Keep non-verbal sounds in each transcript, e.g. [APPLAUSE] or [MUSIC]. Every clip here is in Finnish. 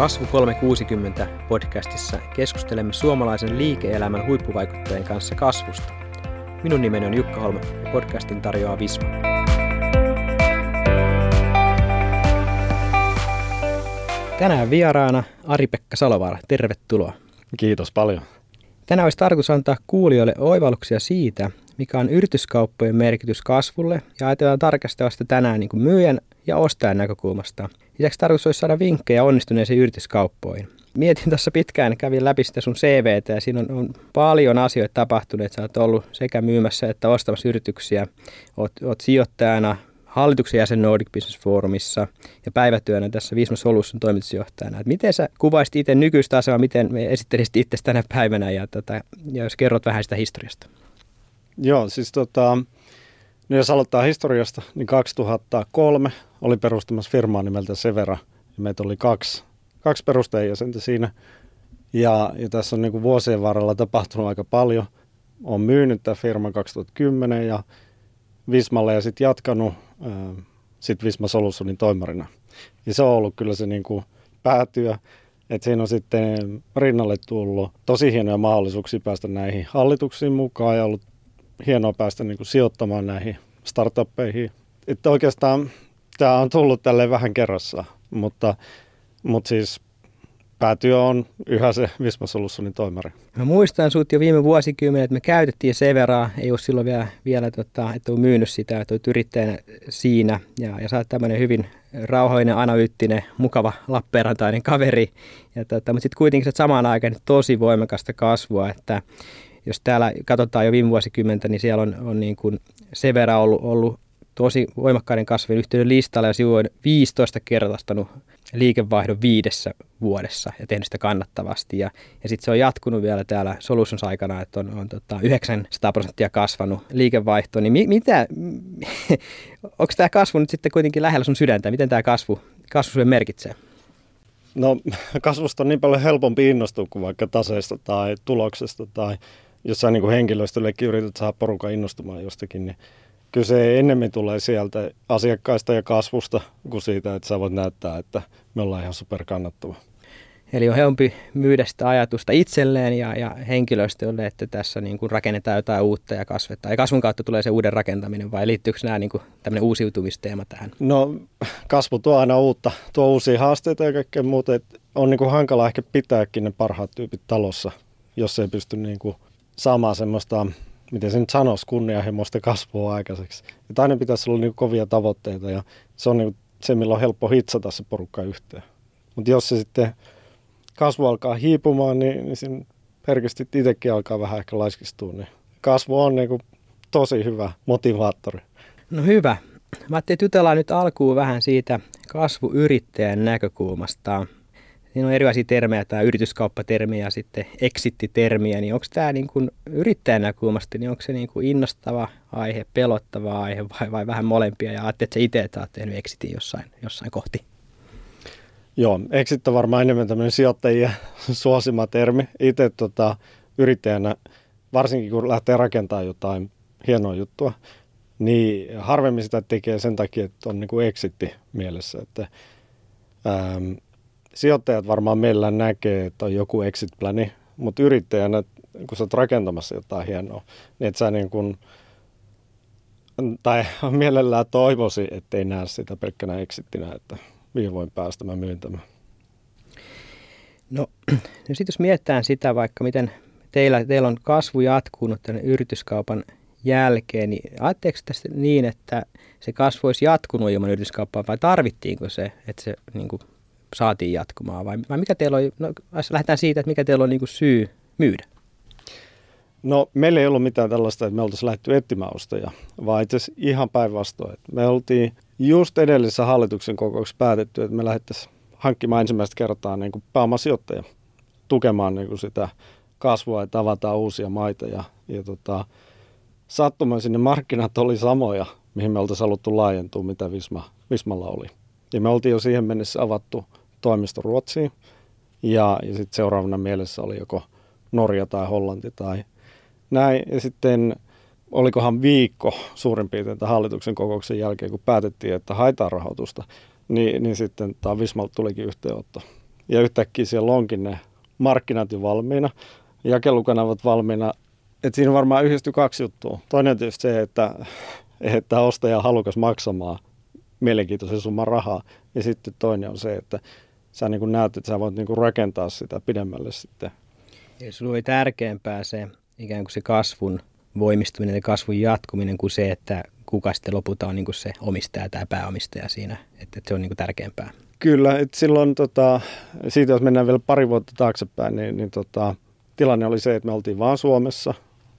Kasvu 360 podcastissa keskustelemme suomalaisen liike-elämän huippuvaikuttajien kanssa kasvusta. Minun nimeni on Jukka Holm ja podcastin tarjoaa Visma. Tänään vieraana Ari-Pekka Salovaara. Tervetuloa. Kiitos paljon. Tänään olisi tarkoitus antaa kuulijoille oivalluksia siitä, mikä on yrityskauppojen merkitys kasvulle ja ajatellaan tarkastella sitä tänään niin kuin myyjän ja ostajan näkökulmasta. Lisäksi tarkoitus olisi saada vinkkejä onnistuneisiin yrityskauppoihin. Mietin tässä pitkään, kävin läpi sitä sun CVtä ja siinä on, on paljon asioita tapahtunut. Sä oot ollut sekä myymässä että ostamassa yrityksiä. Oot, oot sijoittajana, hallituksen jäsen Nordic Business Forumissa ja päivätyönä tässä Visma Solution toimitusjohtajana. Et miten sä kuvaisit itse nykyistä asemaa, miten esittelisit itse tänä päivänä ja, tota, ja jos kerrot vähän sitä historiasta? Joo, siis tota, no jos aloittaa historiasta, niin 2003 oli perustamassa firmaa nimeltä Severa ja meitä oli kaksi, kaksi perustajajäsentä siinä. Ja, ja tässä on niin kuin vuosien varrella tapahtunut aika paljon. Olen myynyt tämä firma 2010 ja Vismalle ja sitten jatkanut sitten Visma Solutionin toimarina. Ja se on ollut kyllä se niin kuin päätyö, että siinä on sitten rinnalle tullut tosi hienoja mahdollisuuksia päästä näihin hallituksiin mukaan ja ollut hienoa päästä niin kuin sijoittamaan näihin startuppeihin. Että oikeastaan tämä on tullut tälle vähän kerrassa, mutta, mutta siis päätyö on yhä se Visma Solutionin toimari. Mä muistan sut jo viime vuosikymmenet, että me käytettiin Severaa, ei ole silloin vielä, vielä tota, että on myynyt sitä, että olet yrittäjänä siinä ja, ja sä oot tämmöinen hyvin rauhoinen, analyyttinen, mukava Lappeenrantainen kaveri. Ja tota, mutta sitten kuitenkin se samaan aikaan tosi voimakasta kasvua, että jos täällä katsotaan jo viime vuosikymmentä, niin siellä on, on niin kuin Severa ollut, ollut tosi voimakkaiden kasvien yhteyden listalla ja sivuin 15 kertaistanut liikevaihdon viidessä vuodessa ja tehnyt sitä kannattavasti. Ja, ja sitten se on jatkunut vielä täällä Solutions aikana, että on, on tota 900 prosenttia kasvanut liikevaihto. Niin mi, mitä, [LAUGHS] onko tämä kasvu nyt sitten kuitenkin lähellä sun sydäntä? Miten tämä kasvu, kasvu merkitsee? No [LAUGHS] kasvusta on niin paljon helpompi innostua kuin vaikka taseesta tai tuloksesta tai jos sä niin kuin henkilöstöllekin yrität saada porukan innostumaan jostakin, niin kyllä se enemmän tulee sieltä asiakkaista ja kasvusta kuin siitä, että sä voit näyttää, että me ollaan ihan superkannattava. Eli on helpompi myydä sitä ajatusta itselleen ja, ja henkilöstölle, että tässä niin kuin rakennetaan jotain uutta ja kasvetaan. Ja kasvun kautta tulee se uuden rakentaminen vai liittyykö nämä niin kuin tämmöinen uusiutumisteema tähän? No kasvu tuo aina uutta, tuo uusia haasteita ja kaikkea muuta. Että on niin kuin hankala ehkä pitääkin ne parhaat tyypit talossa, jos ei pysty niin kuin saamaan semmoista miten se nyt sanoisi, kunnianhimoista kasvua aikaiseksi. Että aina pitäisi olla niin kovia tavoitteita ja se on niin se, millä on helppo hitsata se porukka yhteen. Mutta jos se sitten kasvu alkaa hiipumaan, niin, niin siinä herkästi itsekin alkaa vähän ehkä laiskistua. Niin kasvu on niin kuin tosi hyvä motivaattori. No hyvä. Mä ajattelin, että jutellaan nyt alkuun vähän siitä kasvuyrittäjän näkökulmasta. Siinä on erilaisia termejä, tämä yrityskauppatermi ja sitten exit-termiä, niin onko tämä niin kuin yrittäjän näkökulmasta, niin onko se niin kuin innostava aihe, pelottava aihe vai, vai vähän molempia ja ajattelet, sä itse että olet tehnyt exitin jossain, jossain kohti? Joo, exit on varmaan enemmän tämmöinen sijoittajien [LAUGHS] suosima termi. Itse tota, yrittäjänä, varsinkin kun lähtee rakentamaan jotain hienoa juttua, niin harvemmin sitä tekee sen takia, että on niin kuin exitti mielessä, että ähm, sijoittajat varmaan meillä näkee, että on joku exit-plani, mutta yrittäjänä, kun sä oot rakentamassa jotain hienoa, niin että sä niin kuin, tai [LAUGHS] mielellään toivoisi, ettei näe sitä pelkkänä exittinä, että mihin voin päästä mä myyn tämän. No, [CLEARS THROAT] no sitten jos mietitään sitä vaikka, miten teillä, teillä on kasvu jatkunut tänne yrityskaupan jälkeen, niin ajatteeko tästä niin, että se kasvu olisi jatkunut ilman yrityskauppaa vai tarvittiinko se, että se niin kuin saatiin jatkumaan? Vai, vai mikä teillä on, no lähdetään siitä, että mikä teillä on niin kuin syy myydä? No meillä ei ollut mitään tällaista, että me oltaisiin lähdetty etsimään ostajia, vaan itse asiassa ihan päinvastoin. Me oltiin just edellisessä hallituksen kokouksessa päätetty, että me lähdettäisiin hankkimaan ensimmäistä kertaa niin kuin pääomasijoittajia tukemaan niin kuin sitä kasvua, että avataan uusia maita. Ja, ja tota, sattumoisin ne markkinat oli samoja, mihin me oltaisiin haluttu laajentua, mitä Visma, Vismalla oli. Ja me oltiin jo siihen mennessä avattu toimisto Ruotsiin. Ja, ja sitten seuraavana mielessä oli joko Norja tai Hollanti tai näin. Ja sitten olikohan viikko suurin piirtein tämän hallituksen kokouksen jälkeen, kun päätettiin, että haetaan rahoitusta, niin, niin sitten tämä Vismalta tulikin yhteenotto. ja yhtäkkiä siellä onkin ne markkinat jo valmiina, jakelukanavat valmiina. Et siinä varmaan yhdistyy kaksi juttua. Toinen on tietysti se, että, että ostaja on halukas maksamaan mielenkiintoisen summan rahaa. Ja sitten toinen on se, että sä niin kuin näet, että sä voit niin kuin rakentaa sitä pidemmälle sitten. Ja sulla oli tärkeämpää se ikään kuin se kasvun voimistuminen ja kasvun jatkuminen kuin se, että kuka sitten lopulta on niin kuin se omistaja tai pääomistaja siinä, että, että se on niin kuin tärkeämpää. Kyllä, että silloin tota, siitä jos mennään vielä pari vuotta taaksepäin, niin, niin tota, tilanne oli se, että me oltiin vaan Suomessa,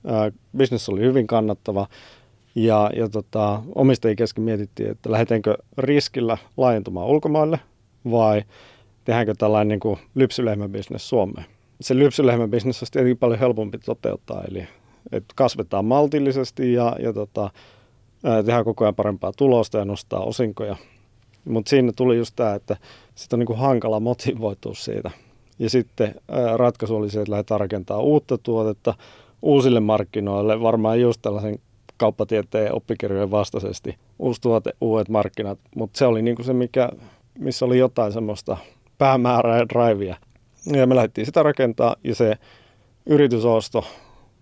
ää, business oli hyvin kannattava ja, ja tota, omistajien kesken mietittiin, että lähdetäänkö riskillä laajentumaan ulkomaille vai tehdäänkö tällainen niin kuin lypsylehmäbisnes Suomeen. Se lypsylehmäbisnes olisi tietenkin paljon helpompi toteuttaa, eli että kasvetaan maltillisesti ja, ja tota, tehdään koko ajan parempaa tulosta ja nostaa osinkoja. Mutta siinä tuli just tämä, että sitten on niin kuin hankala motivoitua siitä. Ja sitten ratkaisu oli se, että lähdetään rakentamaan uutta tuotetta uusille markkinoille, varmaan just tällaisen kauppatieteen oppikirjojen vastaisesti. Uusi tuote, uudet markkinat, mutta se oli niin kuin se, mikä, missä oli jotain semmoista päämäärää ja drivea. Ja me lähdettiin sitä rakentaa ja se yritysosto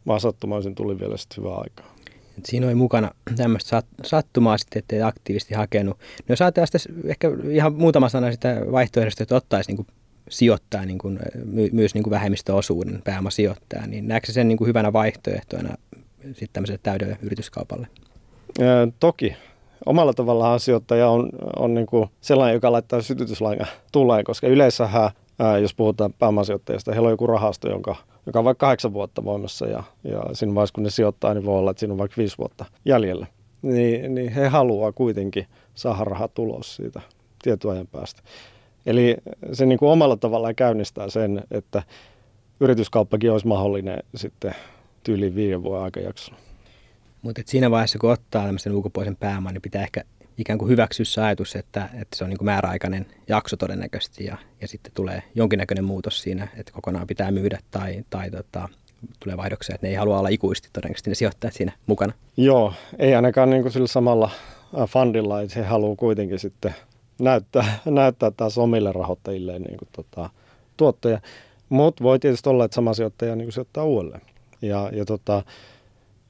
vaan sattumaisin tuli vielä sitten hyvää aikaa. Et siinä oli mukana tämmöistä sattumaa sitten, ettei aktiivisesti hakenut. No jos ajatellaan sitten ehkä ihan muutama sana sitä vaihtoehdosta, että ottaisi niin kuin sijoittaa niin kuin, my, myös niin kuin vähemmistöosuuden pääomasijoittaa, niin näetkö sen niin kuin hyvänä vaihtoehtoina sitten tämmöiselle täydelle yrityskaupalle? Ää, toki. Omalla tavallaan sijoittaja on, on niin kuin sellainen, joka laittaa sytytyslainan tuleen, koska yleissähän, ää, jos puhutaan pääomasijoittajasta, heillä on joku rahasto, jonka joka on vaikka kahdeksan vuotta voimassa ja, ja siinä vaiheessa kun ne sijoittaa, niin voi olla, että siinä on vaikka viisi vuotta jäljellä. Niin, niin he haluaa kuitenkin saada rahat tulos siitä tietyn päästä. Eli se niin kuin omalla tavallaan käynnistää sen, että yrityskauppakin olisi mahdollinen sitten tyyliin viiden vuoden aikajaksolla. Mutta siinä vaiheessa, kun ottaa tämmöisen ulkopuolisen pääoman, niin pitää ehkä ikään kuin hyväksyä se ajatus, että, että se on niin kuin määräaikainen jakso todennäköisesti ja, ja sitten tulee jonkinnäköinen muutos siinä, että kokonaan pitää myydä tai, tai tota, tulee vaihdoksia, että ne ei halua olla ikuisesti todennäköisesti ne sijoittajat siinä mukana. Joo, ei ainakaan niin kuin sillä samalla äh, fundilla, että he haluaa kuitenkin sitten näyttää, [LAUGHS] näyttää taas omille rahoittajille niin kuin tota, tuottoja. Mutta voi tietysti olla, että sama sijoittaja niin kuin sijoittaa uudelleen. Ja, ja tota,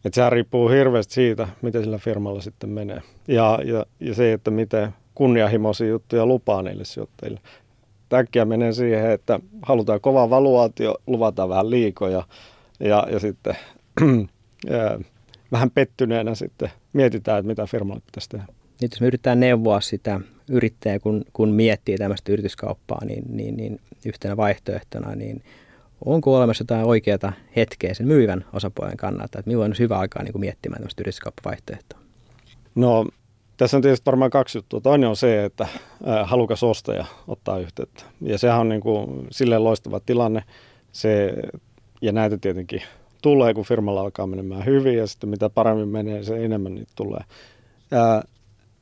että sehän riippuu hirveästi siitä, miten sillä firmalla sitten menee. Ja, ja, ja se, että miten kunnianhimoisia juttuja lupaa niille sijoittajille. Täkkiä menee siihen, että halutaan kova valuaatio, luvataan vähän liikoja ja, ja sitten [CLEARS THROAT] ja, vähän pettyneenä sitten mietitään, että mitä firmalle pitäisi tehdä. Nyt jos me yritetään neuvoa sitä yrittäjää, kun, kun miettii tämmöistä yrityskauppaa, niin, niin, niin yhtenä vaihtoehtona, niin onko olemassa jotain oikeaa hetkeä sen myyvän osapuolen kannalta, että milloin on hyvä aikaa niin kuin miettimään tämmöistä yrityskauppavaihtoehtoa? No tässä on tietysti varmaan kaksi juttua. Toinen on se, että halukas ostaja ottaa yhteyttä. Ja sehän on niin kuin silleen loistava tilanne. Se, ja näitä tietenkin tulee, kun firmalla alkaa menemään hyvin ja sitten mitä paremmin menee, se enemmän niitä tulee. Ää,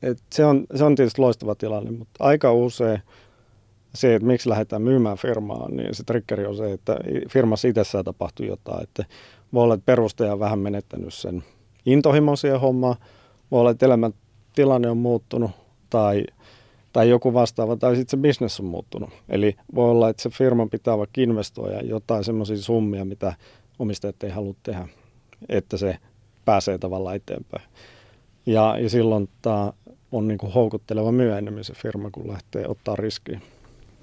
et se, on, se on tietysti loistava tilanne, mutta aika usein se, että miksi lähdetään myymään firmaa, niin se triggeri on se, että firmassa itsessään tapahtuu jotain. Että voi olla, että perustaja on vähän menettänyt sen intohimon siihen hommaan, voi olla, että elämän tilanne on muuttunut tai, tai joku vastaava, tai sitten se bisnes on muuttunut. Eli voi olla, että se firman pitää vaikka investoida jotain semmoisia summia, mitä omistajat ei halua tehdä, että se pääsee tavallaan eteenpäin. Ja, ja silloin tämä on niin kuin houkutteleva myöhemmin se firma, kun lähtee ottaa riskiä.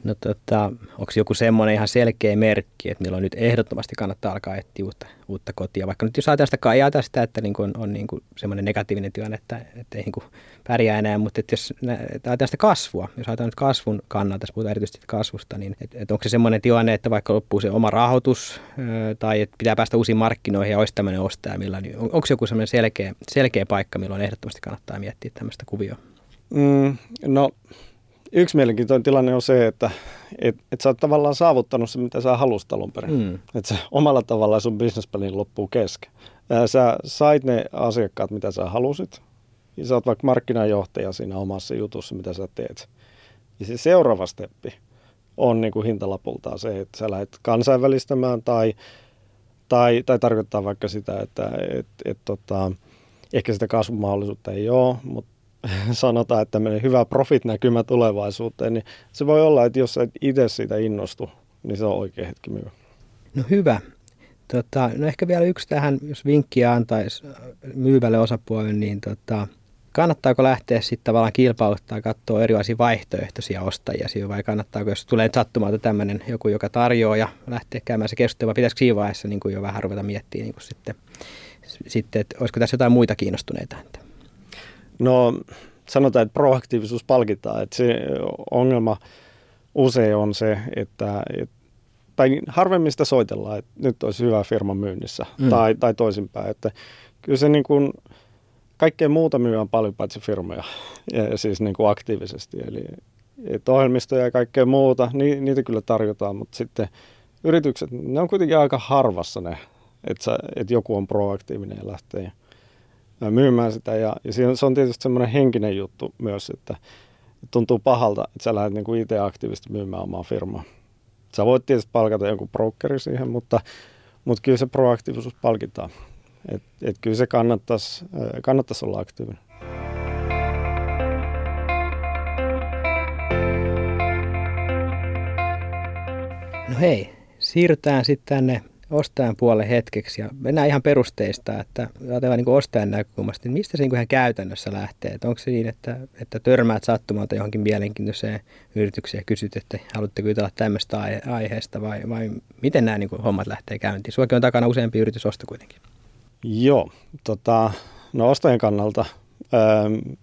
No tota, onko joku semmoinen ihan selkeä merkki, että milloin nyt ehdottomasti kannattaa alkaa etsiä uutta, uutta kotia? Vaikka nyt jos ajatellaan sitä, ajatellaan sitä että niin kuin on niin kuin semmoinen negatiivinen tilanne, että, että ei niin kuin pärjää enää, mutta että jos ajatellaan sitä kasvua, jos ajatellaan nyt kasvun kannalta, jos puhutaan erityisesti kasvusta, niin että, että onko se semmoinen tilanne, että vaikka loppuu se oma rahoitus tai että pitää päästä uusiin markkinoihin ja olisi tämmöinen ostaja, millä, niin on, onko joku semmoinen selkeä, selkeä paikka, milloin ehdottomasti kannattaa miettiä tämmöistä kuvioa? Mm, no Yksi mielenkiintoinen tilanne on se, että et, et sä oot tavallaan saavuttanut se, mitä sä halusit alun perin. Mm. Että sä omalla tavallaan sun bisnespelin loppuu kesken. Sä sait ne asiakkaat, mitä sä halusit. Ja sä oot vaikka markkinajohtaja siinä omassa jutussa, mitä sä teet. Ja se seuraava steppi on niin kuin hintalapultaan se, että sä lähdet kansainvälistämään tai, tai, tai tarkoittaa vaikka sitä, että et, et, tota, ehkä sitä kasvumahdollisuutta ei ole, mutta [LAUGHS] sanotaan, että tämmöinen hyvä profit-näkymä tulevaisuuteen, niin se voi olla, että jos et itse siitä innostu, niin se on oikea hetki myydä. No hyvä. Tota, no ehkä vielä yksi tähän, jos vinkkiä antaisi myyvälle osapuolelle, niin tota, kannattaako lähteä sitten tavallaan kilpailuttaa katsoa erilaisia vaihtoehtoisia ostajia siihen, vai kannattaako, jos tulee sattumalta tämmöinen joku, joka tarjoaa ja lähtee käymään se keskustelu, vai pitäisikö siinä vaiheessa niin kuin jo vähän ruveta miettimään niin kuin sitten, sitten, että olisiko tässä jotain muita kiinnostuneita? Että. No sanotaan, että proaktiivisuus palkitaan, että se ongelma usein on se, että, että tai harvemmin sitä soitellaan, että nyt olisi hyvä firma myynnissä mm. tai, tai toisinpäin, että kyllä se niin kuin, kaikkea muuta myyään paljon paitsi firmoja, ja siis niin kuin aktiivisesti. Eli että ohjelmistoja ja kaikkea muuta, ni, niitä kyllä tarjotaan, mutta sitten yritykset, ne on kuitenkin aika harvassa ne, että, sä, että joku on proaktiivinen ja lähtee myymään sitä. Ja, ja se on tietysti semmoinen henkinen juttu myös, että tuntuu pahalta, että sä lähdet niin kuin itse aktiivisesti myymään omaa firmaa. Sä voit tietysti palkata jonkun brokeri siihen, mutta, mutta kyllä se proaktiivisuus palkitaan. Et, et kyllä se kannattaisi, kannattaisi olla aktiivinen. No hei, siirrytään sitten tänne ostajan puolelle hetkeksi ja mennään ihan perusteista, että ajatellaan niin ostajan näkökulmasta, niin mistä se niin ihan käytännössä lähtee? Että onko se niin, että, että törmäät sattumalta johonkin mielenkiintoiseen yritykseen ja kysyt, että haluatteko jutella tämmöistä aiheesta vai, vai miten nämä niin hommat lähtee käyntiin? Suokin on takana useampi yritys osta kuitenkin. Joo, tota, no ostajan kannalta. Ähm,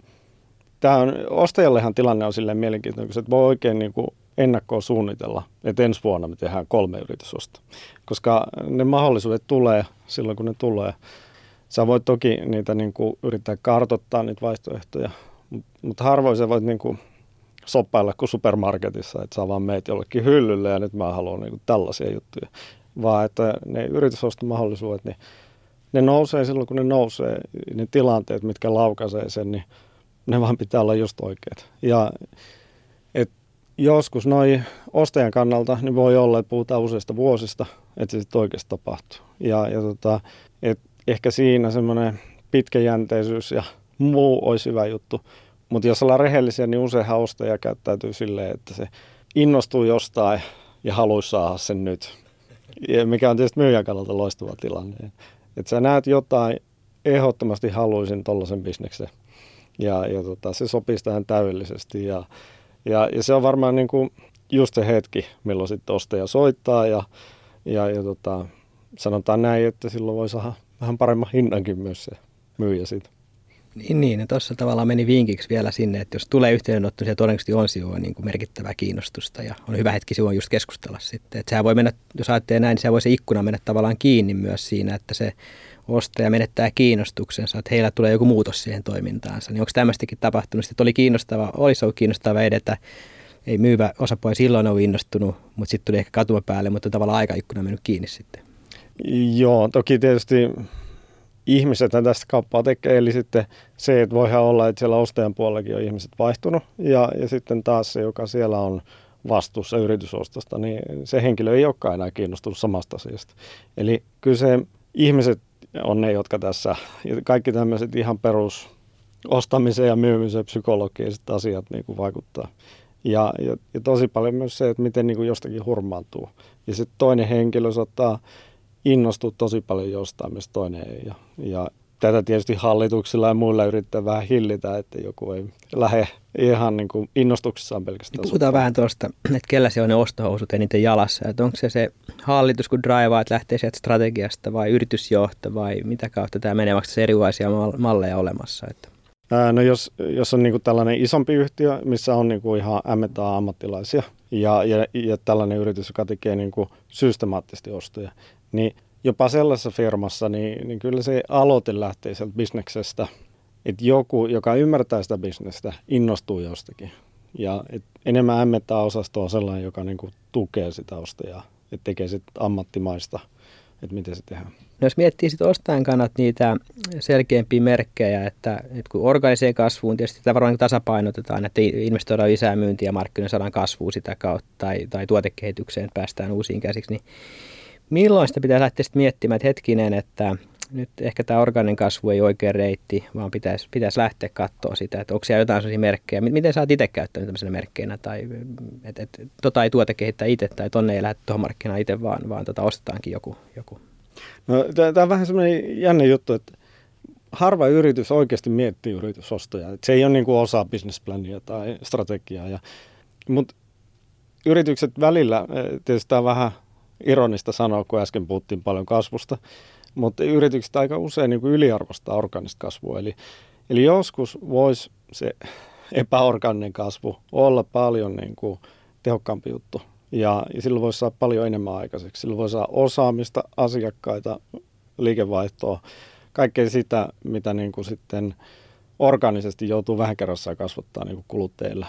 tämä on, ostajallehan tilanne on silleen mielenkiintoinen, että voi oikein niin kuin ennakkoon suunnitella, että ensi vuonna me tehdään kolme yritysosta. Koska ne mahdollisuudet tulee silloin, kun ne tulee. Sä voit toki niitä niin kuin yrittää kartottaa niitä vaihtoehtoja, mutta mut harvoin sä voit niin kuin soppailla kuin supermarketissa, että sä vaan meet jollekin hyllylle ja nyt mä haluan niin kuin tällaisia juttuja. Vaan että ne yritysostomahdollisuudet, niin ne nousee silloin, kun ne nousee. Ne tilanteet, mitkä laukaisee sen, niin ne vaan pitää olla just oikeat. Ja et joskus noin ostajan kannalta niin voi olla, että puhutaan useista vuosista, että se sitten oikeasti tapahtuu. Ja, ja tota, et ehkä siinä semmoinen pitkäjänteisyys ja muu olisi hyvä juttu. Mutta jos ollaan rehellisiä, niin useinhan ostaja käyttäytyy silleen, että se innostuu jostain ja haluaisi saada sen nyt. Ja mikä on tietysti myyjän kannalta loistava tilanne. Että sä näet jotain, ehdottomasti haluaisin tuollaisen bisneksen. Ja, ja tota, se sopii tähän täydellisesti. Ja, ja, ja se on varmaan niin kuin just se hetki, milloin sitten ostaja soittaa ja, ja, ja tota, sanotaan näin, että silloin voi saada vähän paremman hinnankin myös se myyjä siitä. Niin, niin ja tuossa tavallaan meni vinkiksi vielä sinne, että jos tulee yhteydenotto, niin todennäköisesti on sinulla niin kuin merkittävää kiinnostusta ja on hyvä hetki sinua just keskustella sitten. Että sehän voi mennä, jos ajattelee näin, niin se voi se ikkuna mennä tavallaan kiinni myös siinä, että se ostaja menettää kiinnostuksensa, että heillä tulee joku muutos siihen toimintaansa. Niin onko tämmöistäkin tapahtunut, että oli kiinnostava, olisi ollut kiinnostava edetä, ei myyvä osapuoli silloin ole innostunut, mutta sitten tuli ehkä katuma päälle, mutta tavallaan aikaikkuna mennyt kiinni sitten. Joo, toki tietysti ihmiset tästä kauppaa tekee, eli sitten se, että voihan olla, että siellä ostajan puolellakin on ihmiset vaihtunut, ja, ja sitten taas se, joka siellä on vastuussa yritysostosta, niin se henkilö ei olekaan enää kiinnostunut samasta asiasta. Eli kyllä se ihmiset on ne, jotka tässä, kaikki tämmöiset ihan perus ostamisen ja myymisen psykologiset asiat niin kuin vaikuttaa. Ja, ja, ja tosi paljon myös se, että miten niin kuin jostakin hurmaantuu. Ja sitten toinen henkilö saattaa innostua tosi paljon jostain, mistä toinen ei. Ja, ja tätä tietysti hallituksilla ja muilla yrittää vähän hillitä, että joku ei lähde ihan niin kuin innostuksessaan pelkästään. Niin puhutaan vähän tuosta, että kellä se on ne ostohousut eniten jalassa. Että onko se se hallitus, kun draivaa, että lähtee sieltä strategiasta vai yritysjohto vai mitä kautta tämä menee, vaikka erilaisia malleja olemassa? Että. No jos, jos on niin kuin tällainen isompi yhtiö, missä on niin kuin ihan ammattilaisia ja, ja, ja tällainen yritys, joka tekee niin kuin systemaattisesti ostoja, niin jopa sellaisessa firmassa, niin, niin kyllä se aloite lähtee sieltä bisneksestä, että joku, joka ymmärtää sitä bisnestä, innostuu jostakin. Ja et enemmän M&A-osasto on sellainen, joka niin kuin tukee sitä ostajaa, että tekee sitten ammattimaista, että miten se tehdään. No jos miettii sitten ostajan kannat niitä selkeämpiä merkkejä, että, että kun organiseen kasvuun tietysti sitä varmaan tasapainotetaan, että investoidaan lisää myyntiä ja markkinoilla saadaan kasvua sitä kautta tai, tai tuotekehitykseen päästään uusiin käsiksi, niin milloin sitä pitää lähteä sitten miettimään, että hetkinen, että, nyt ehkä tämä organinen kasvu ei oikein reitti, vaan pitäisi, pitäisi lähteä katsoa sitä, että onko siellä jotain sellaisia merkkejä. Miten sä oot itse käyttänyt tämmöisenä merkkeinä, tai että et, tota ei tuote kehittää itse, tai tonne ei lähde tuohon markkinaan itse, vaan, vaan tota ostetaankin joku. joku. No, tämä on vähän semmoinen jännä juttu, että harva yritys oikeasti miettii yritysostoja. Se ei ole niin kuin osa businessplania tai strategiaa. Ja, mutta yritykset välillä, eh, tietysti tämä on vähän ironista sanoa, kun äsken puhuttiin paljon kasvusta, mutta yritykset aika usein niin kuin yliarvostaa organista kasvua. Eli, eli joskus voisi se epäorganinen kasvu olla paljon niin kuin tehokkaampi juttu. Ja, ja silloin voisi saada paljon enemmän aikaiseksi. Silloin voisi saada osaamista, asiakkaita, liikevaihtoa, kaikkea sitä, mitä niin kuin sitten organisesti joutuu vähän kerrassaan kasvattaa niin kuin kuluttajille.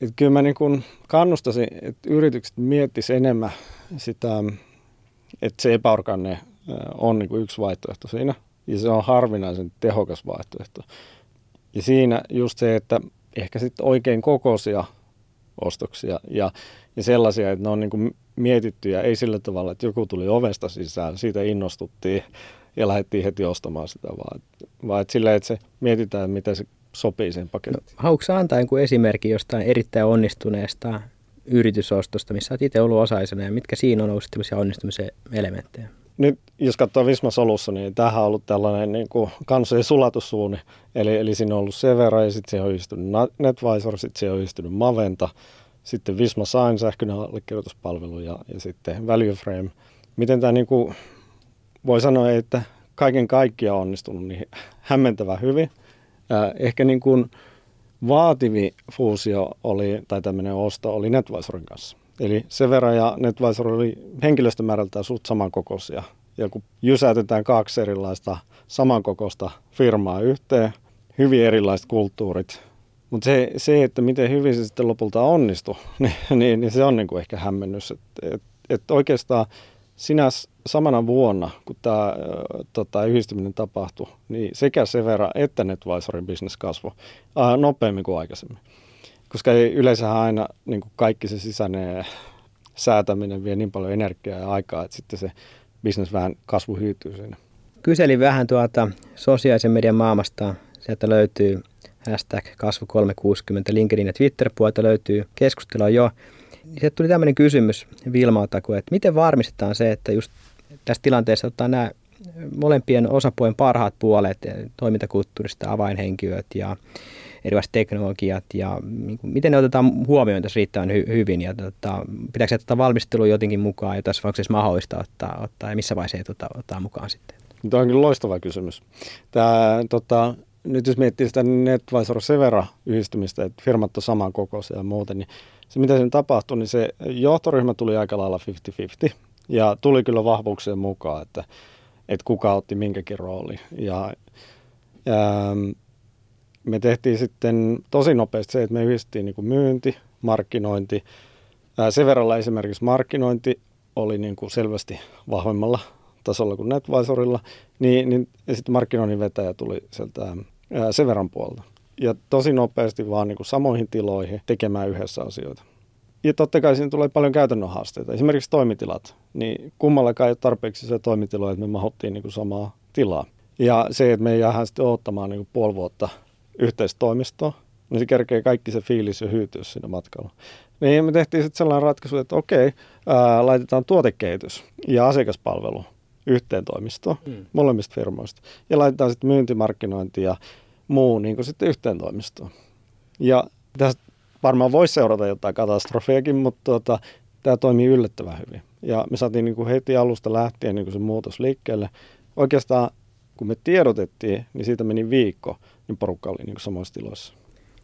Et kyllä mä niin kuin kannustaisin, että yritykset miettisivät enemmän sitä, että se epäorganinen on niin kuin yksi vaihtoehto siinä. Ja se on harvinaisen tehokas vaihtoehto. Ja siinä just se, että ehkä sitten oikein kokoisia ostoksia ja, ja sellaisia, että ne on niin kuin mietittyjä, ei sillä tavalla, että joku tuli ovesta sisään, siitä innostuttiin ja lähdettiin heti ostamaan sitä, vaan, vaan että sillä, että se mietitään, miten se sopii sen pakettiin. No, haluatko antaa esimerkki jostain erittäin onnistuneesta yritysostosta, missä olet itse ollut osaisena ja mitkä siinä on ollut onnistumisen elementtejä? Nyt jos katsoo Visma Solussa, niin tämähän on ollut tällainen niin kuin kansojen sulatussuuni. Eli, eli siinä on ollut Severa ja sitten se on yhdistynyt NetVisor, sitten se on yhdistynyt Maventa, sitten Visma Sign, sähköinen allekirjoituspalvelu ja, ja sitten Value Frame. Miten tämä niin kuin, voi sanoa, että kaiken kaikkiaan on onnistunut niin hämmentävän hyvin. Ehkä niin kuin vaativi fuusio oli, tai tämmöinen osto oli NetVisorin kanssa. Eli Severa ja NetVisor oli henkilöstömäärältään suht samankokoisia. Ja kun jysäytetään kaksi erilaista samankokoista firmaa yhteen, hyvin erilaiset kulttuurit. Mutta se, se, että miten hyvin se sitten lopulta onnistui, [LAUGHS] niin, niin, niin se on niin kuin ehkä hämmennys. Että et, et oikeastaan sinä samana vuonna, kun tämä tota, yhdistyminen tapahtui, niin sekä Severa että NetVisorin bisnes kasvoi nopeammin kuin aikaisemmin koska ei yleensä aina niin kuin kaikki se sisäinen säätäminen vie niin paljon energiaa ja aikaa, että sitten se bisnes vähän kasvu hyytyy siinä. Kyselin vähän tuota sosiaalisen median maailmasta. Sieltä löytyy hashtag kasvu360, LinkedIn ja Twitter-puolta löytyy keskustelua jo. Sieltä tuli tämmöinen kysymys Vilmalta, että miten varmistetaan se, että just tässä tilanteessa ottaa nämä molempien osapuolen parhaat puolet, toimintakulttuurista avainhenkilöt ja erilaiset teknologiat ja niin miten ne otetaan huomioon tässä riittävän hy- hyvin ja tota, pitääkö ottaa valmistelu jotenkin mukaan ja tässä onko mahdollista ottaa, ottaa ja missä vaiheessa ottaa, ottaa mukaan sitten? Tämä on kyllä loistava kysymys. Tämä, tota, nyt jos miettii sitä NetVisor Severa yhdistymistä, että firmat on saman kokoisia ja muuten, niin se mitä siinä tapahtui, niin se johtoryhmä tuli aika lailla 50-50 ja tuli kyllä vahvuuksien mukaan, että, että kuka otti minkäkin rooli. Ja, ja me tehtiin sitten tosi nopeasti se, että me yhdistettiin niin kuin myynti, markkinointi. Severalla esimerkiksi markkinointi oli niin kuin selvästi vahvemmalla tasolla kuin NetVisorilla, niin, niin sitten markkinoinnin vetäjä tuli sieltä ää, Severan puolelta. Ja tosi nopeasti vaan niin kuin samoihin tiloihin tekemään yhdessä asioita. Ja totta kai siinä tulee paljon käytännön haasteita. Esimerkiksi toimitilat. Niin kummallakaan ei ole tarpeeksi se toimitilo, että me mahuttiin niin kuin samaa tilaa. Ja se, että me jäädään sitten odottamaan niin kuin puoli vuotta yhteistoimistoon, niin se kerkee kaikki se fiilis ja hyytyys siinä matkalla. Niin me tehtiin sitten sellainen ratkaisu, että okei, ää, laitetaan tuotekehitys ja asiakaspalvelu yhteen toimistoon mm. molemmista firmoista. Ja laitetaan sitten myyntimarkkinointi ja muu niin kuin sitten yhteen toimistoon. Ja tästä varmaan voisi seurata jotain katastrofiakin, mutta tuota, tämä toimii yllättävän hyvin. Ja me saatiin niin kuin heti alusta lähtien niin kuin se muutos liikkeelle. Oikeastaan kun me tiedotettiin, niin siitä meni viikko, niin porukka oli niin kuin samoissa tiloissa.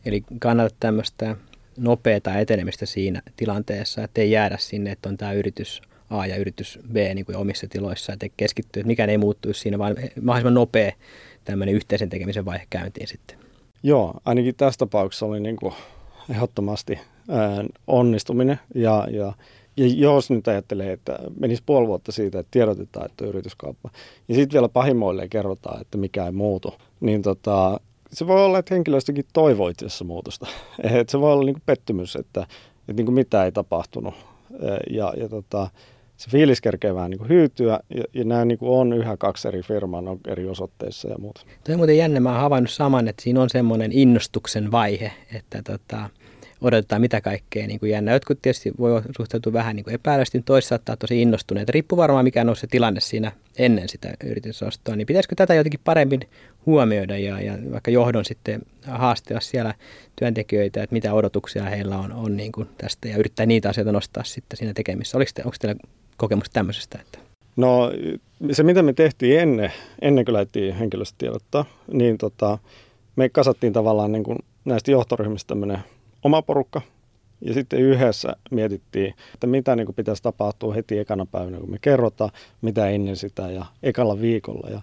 Eli kannattaa tämmöistä nopeata etenemistä siinä tilanteessa, että ei jäädä sinne, että on tämä yritys A ja yritys B niin kuin omissa tiloissa, että keskittyy, että mikään ei muuttuisi siinä, vaan mahdollisimman nopea tämmöinen yhteisen tekemisen vaihe käyntiin sitten. Joo, ainakin tässä tapauksessa oli niin kuin ehdottomasti onnistuminen ja, ja ja jos nyt ajattelee, että menisi puoli vuotta siitä, että tiedotetaan, että on yrityskauppa, ja sitten vielä pahimmoille kerrotaan, että mikä ei muutu, niin tota, se voi olla, että henkilöstökin toivoo itse asiassa muutosta. [LAUGHS] Et se voi olla niin pettymys, että, että niin kuin mitään ei tapahtunut. Ja, ja tota, se fiilis kerkee vähän niin kuin hyytyä ja, ja nämä niin kuin on yhä kaksi eri firmaa, on eri osoitteissa ja muuta. Tuo on muuten jännä, mä oon havainnut saman, että siinä on semmoinen innostuksen vaihe, että tota, odotetaan mitä kaikkea niin kuin jännä. Jotkut tietysti voi suhtautua vähän niin kuin epäilysti, toiset saattaa tosi innostuneet. Riippuu varmaan mikä on se tilanne siinä ennen sitä yritysostoa. Niin pitäisikö tätä jotenkin paremmin huomioida ja, ja vaikka johdon sitten haastella siellä työntekijöitä, että mitä odotuksia heillä on, on niin kuin tästä ja yrittää niitä asioita nostaa sitten siinä tekemissä. Oliko te, onko teillä kokemusta tämmöisestä? Että? No se mitä me tehtiin ennen, ennen kuin lähdettiin henkilöstötiedottaa, niin tota, me kasattiin tavallaan niin kuin näistä johtoryhmistä tämmöinen oma porukka. Ja sitten yhdessä mietittiin, että mitä niin kuin pitäisi tapahtua heti ekana päivänä, kun me kerrotaan, mitä ennen sitä ja ekalla viikolla. Ja,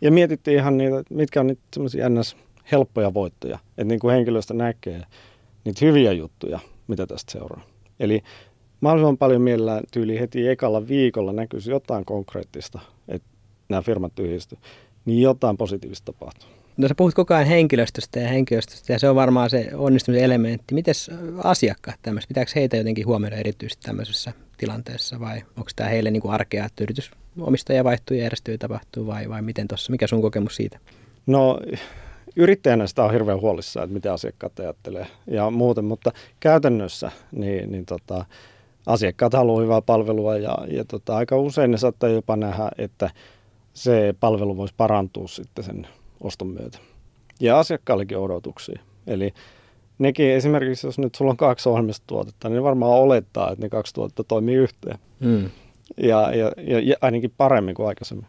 ja mietittiin ihan niitä, mitkä on niitä semmoisia ns. helppoja voittoja, että niin kuin henkilöstä näkee niitä hyviä juttuja, mitä tästä seuraa. Eli mahdollisimman paljon mielellään tyyli heti ekalla viikolla näkyisi jotain konkreettista, että nämä firmat tyhjistyvät, niin jotain positiivista tapahtuu. No sä puhut koko ajan henkilöstöstä ja henkilöstöstä ja se on varmaan se onnistumisen elementti. Miten asiakkaat tämmöistä, pitääkö heitä jotenkin huomioida erityisesti tämmöisessä tilanteessa vai onko tämä heille niin kuin arkea, että yritysomistaja vaihtuu ja järjestyy tapahtuu vai, vai miten tuossa, mikä sun kokemus siitä? No yrittäjänä sitä on hirveän huolissaan, että mitä asiakkaat ajattelee ja muuten, mutta käytännössä niin, niin tota, asiakkaat haluaa hyvää palvelua ja, ja tota, aika usein ne saattaa jopa nähdä, että se palvelu voisi parantua sitten sen oston myötä. Ja asiakkaallekin odotuksia. Eli nekin esimerkiksi, jos nyt sulla on kaksi ohjelmistotuotetta, niin ne varmaan olettaa, että ne kaksi tuotetta toimii yhteen. Mm. Ja, ja, ja, ja ainakin paremmin kuin aikaisemmin.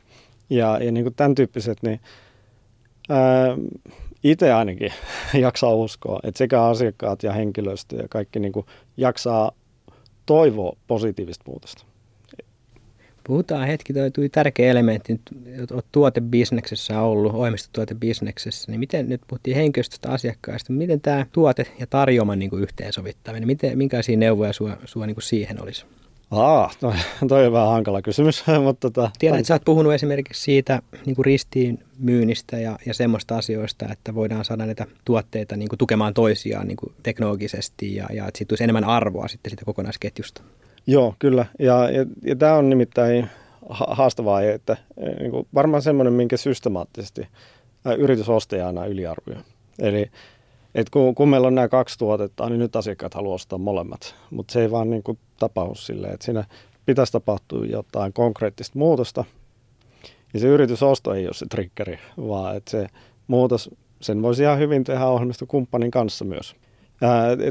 Ja, ja niin kuin tämän tyyppiset, niin itse ainakin [LAUGHS] jaksaa uskoa, että sekä asiakkaat ja henkilöstö ja kaikki niin kuin jaksaa toivoa positiivista muutosta. Puhutaan hetki, toi tuli tärkeä elementti, että olet tuotebisneksessä ollut, ohjelmistotuotebisneksessä, niin miten, nyt puhuttiin henkilöstöstä asiakkaista, miten tämä tuote ja tarjoama niin kuin yhteensovittaminen, miten, minkälaisia neuvoja sua niin siihen olisi? Aa, toi, [LAUGHS] toi on vähän hankala kysymys. [LAUGHS] mutta tota, Tiedän, että sä oot puhunut esimerkiksi siitä niin kuin ristiin myynnistä ja, ja semmoista asioista, että voidaan saada näitä tuotteita niin kuin tukemaan toisiaan niin kuin teknologisesti ja, ja että siitä tulisi enemmän arvoa sitten siitä kokonaisketjusta. Joo, kyllä. Ja, ja, ja tämä on nimittäin haastavaa, että eh, niin kuin varmaan semmoinen, minkä systemaattisesti yritysostajana aina yliarvioi. Eli et kun, kun meillä on nämä kaksi tuotetta, niin nyt asiakkaat haluaa ostaa molemmat, mutta se ei vaan niin kuin tapahdu silleen, että siinä pitäisi tapahtua jotain konkreettista muutosta. Ja se yritysosto ei ole se triggeri, vaan että se muutos, sen voisi ihan hyvin tehdä ohjelmistokumppanin kanssa myös.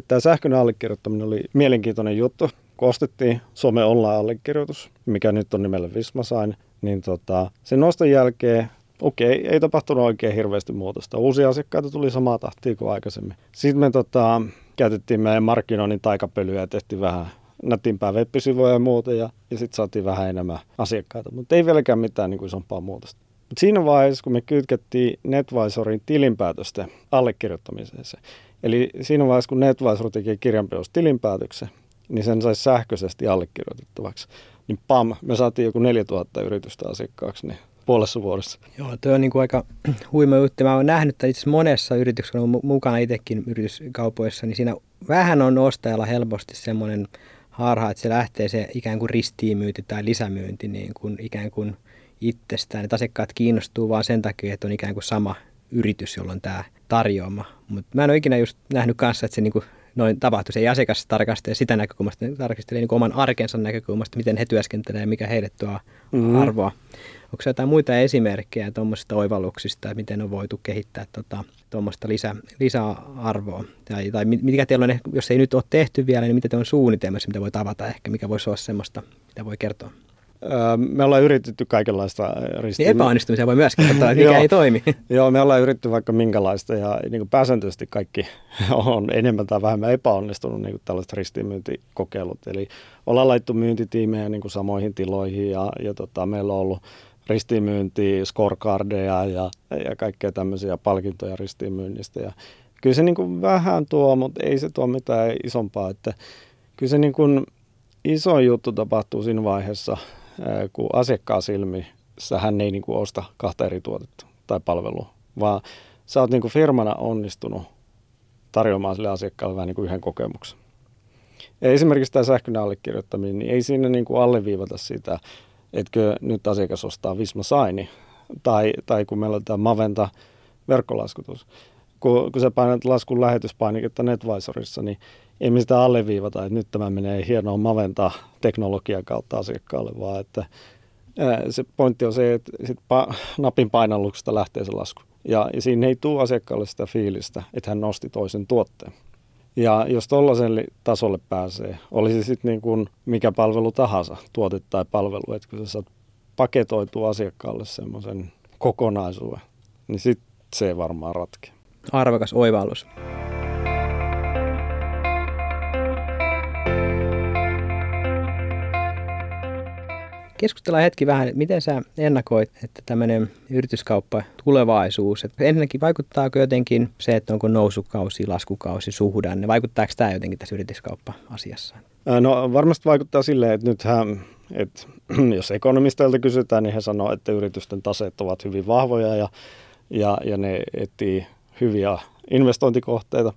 Tämä sähköinen allekirjoittaminen oli mielenkiintoinen juttu kun ostettiin some online-allekirjoitus, mikä nyt on nimellä Vismasain, niin tota, sen noston jälkeen okei, ei tapahtunut oikein hirveästi muutosta. Uusia asiakkaita tuli samaa tahtia kuin aikaisemmin. Sitten me tota, käytettiin meidän markkinoinnin taikapölyä ja tehtiin vähän nätimpää web-sivuja ja muuta ja, ja sitten saatiin vähän enemmän asiakkaita, mutta ei vieläkään mitään niin kuin isompaa muutosta. Mutta siinä vaiheessa, kun me kytkettiin NetVisorin tilinpäätösten allekirjoittamiseen, eli siinä vaiheessa, kun NetVisor teki kirjanpidossa tilinpäätöksen, niin sen saisi sähköisesti allekirjoitettavaksi. Niin pam, me saatiin joku 4000 yritystä asiakkaaksi niin puolessa vuodessa. Joo, tuo on niin kuin aika [CLEARS THROAT] huima juttu. Mä oon nähnyt, että itse monessa yrityksessä, kun olen mukana itsekin yrityskaupoissa, niin siinä vähän on ostajalla helposti semmoinen harha, että se lähtee se ikään kuin ristiinmyynti tai lisämyynti niin kuin ikään kuin itsestään. Että asiakkaat kiinnostuu vaan sen takia, että on ikään kuin sama yritys, jolla on tämä tarjoama. Mutta mä en ole ikinä just nähnyt kanssa, että se niin kuin noin tapahtuu. Se ei asiakas tarkastelee sitä näkökulmasta, ne tarkastelee niin oman arkensa näkökulmasta, miten he työskentelevät ja mikä heille tuo mm-hmm. arvoa. Onko jotain muita esimerkkejä tuommoisista oivalluksista, että miten on voitu kehittää tuommoista lisä, lisäarvoa? Tai, tai mikä teillä on, jos ei nyt ole tehty vielä, niin mitä te on suunnitelmassa, mitä voi tavata ehkä, mikä voisi olla semmoista, mitä voi kertoa? me ollaan yritetty kaikenlaista ristiin. Niin epäonnistumisia voi myöskin katsoa, että mikä ei toimi. [LAUGHS] Joo, me ollaan yritetty vaikka minkälaista ja niin kuin pääsääntöisesti kaikki [LAUGHS] on enemmän tai vähemmän epäonnistunut niin kuin tällaiset ristiinmyyntikokeilut. Eli ollaan laittu myyntitiimejä niin kuin samoihin tiloihin ja, ja tota, meillä on ollut ristiinmyynti, scorecardeja ja, ja kaikkea tämmöisiä palkintoja ristiinmyynnistä. Ja kyllä se niin kuin vähän tuo, mutta ei se tuo mitään isompaa. Että kyllä se niin kuin iso juttu tapahtuu siinä vaiheessa, kun asiakkaan silmissä hän ei niin kuin osta kahta eri tuotetta tai palvelua, vaan sä oot niin kuin firmana onnistunut tarjoamaan sille asiakkaalle vähän niin kuin yhden kokemuksen. Ja esimerkiksi tämä sähköinen allekirjoittaminen, niin ei siinä niin kuin alleviivata sitä, etkö nyt asiakas ostaa Visma Saini, tai, tai kun meillä on tämä Maventa verkkolaskutus. Kun, kun sä painat laskun lähetyspainiketta NetVisorissa, niin ei me sitä alleviivata, että nyt tämä menee hienoa Maventa teknologian kautta asiakkaalle, vaan että se pointti on se, että sit pa- napin painalluksesta lähtee se lasku. Ja, ja siinä ei tule asiakkaalle sitä fiilistä, että hän nosti toisen tuotteen. Ja jos tuollaiselle tasolle pääsee, olisi sitten niin kuin mikä palvelu tahansa, tuote tai palvelu, että kun sä saat paketoitua asiakkaalle semmoisen kokonaisuuden, niin sitten se varmaan ratke. Arvokas oivallus. Keskustellaan hetki vähän, miten sä ennakoit, että tämmöinen yrityskauppa tulevaisuus, että ensinnäkin vaikuttaako jotenkin se, että onko nousukausi, laskukausi, suhdanne, vaikuttaako tämä jotenkin tässä yrityskauppa-asiassa? No varmasti vaikuttaa silleen, että nythän, että [CLEARS THROAT] jos ekonomisteilta kysytään, niin he sanoo, että yritysten taseet ovat hyvin vahvoja ja, ja, ja ne etsii hyviä investointikohteita.